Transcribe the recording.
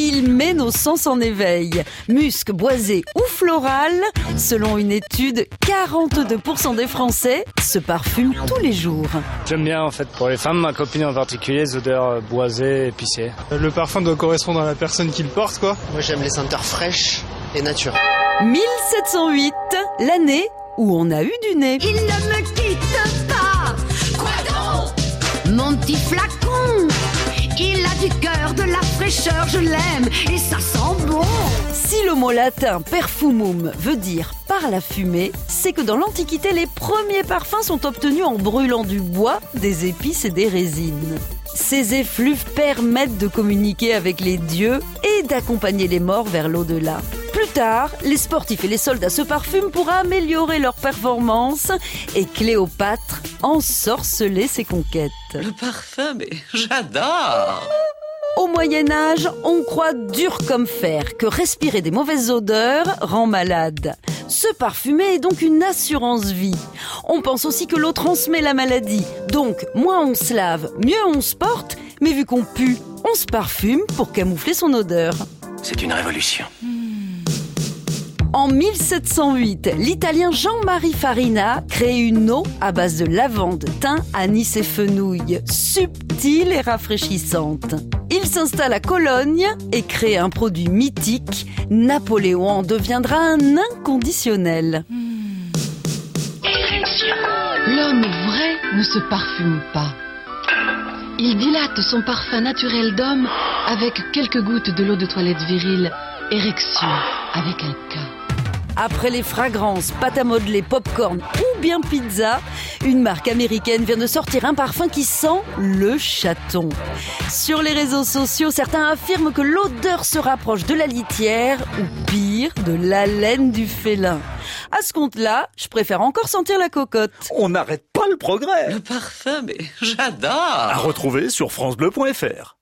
Il met nos sens en éveil. Musc, boisé ou floral, selon une étude, 42% des Français se parfument tous les jours. J'aime bien en fait pour les femmes, ma copine en particulier, les odeurs euh, boisées, épicées. Le parfum doit correspondre à la personne qui le porte quoi. Moi j'aime les senteurs fraîches et naturelles. 1708, l'année où on a eu du nez. Il ne me quitte pas. Quoi donc? Mon petit flacon. Il a du cœur, de la fraîcheur, je l'aime et ça sent bon. Si le mot latin perfumum veut dire par la fumée, c'est que dans l'Antiquité, les premiers parfums sont obtenus en brûlant du bois, des épices et des résines. Ces effluves permettent de communiquer avec les dieux et d'accompagner les morts vers l'au-delà. Plus tard, les sportifs et les soldats se parfument pour améliorer leur performance et Cléopâtre ensorcelait ses conquêtes. Le parfum, mais j'adore Au Moyen Âge, on croit dur comme fer que respirer des mauvaises odeurs rend malade. Se parfumer est donc une assurance vie. On pense aussi que l'eau transmet la maladie. Donc, moins on se lave, mieux on se porte. Mais vu qu'on pue, on se parfume pour camoufler son odeur. C'est une révolution. En 1708, l'italien Jean-Marie Farina crée une eau à base de lavande, thym, anis et fenouil, subtile et rafraîchissante. Il s'installe à Cologne et crée un produit mythique. Napoléon en deviendra un inconditionnel. L'homme vrai ne se parfume pas. Il dilate son parfum naturel d'homme avec quelques gouttes de l'eau de toilette virile, érection avec un K. Après les fragrances, pâte à modeler, popcorn ou bien pizza, une marque américaine vient de sortir un parfum qui sent le chaton. Sur les réseaux sociaux, certains affirment que l'odeur se rapproche de la litière ou pire, de l'haleine du félin. À ce compte-là, je préfère encore sentir la cocotte. On n'arrête pas le progrès. Le parfum, mais j'adore À retrouver sur francebleu.fr.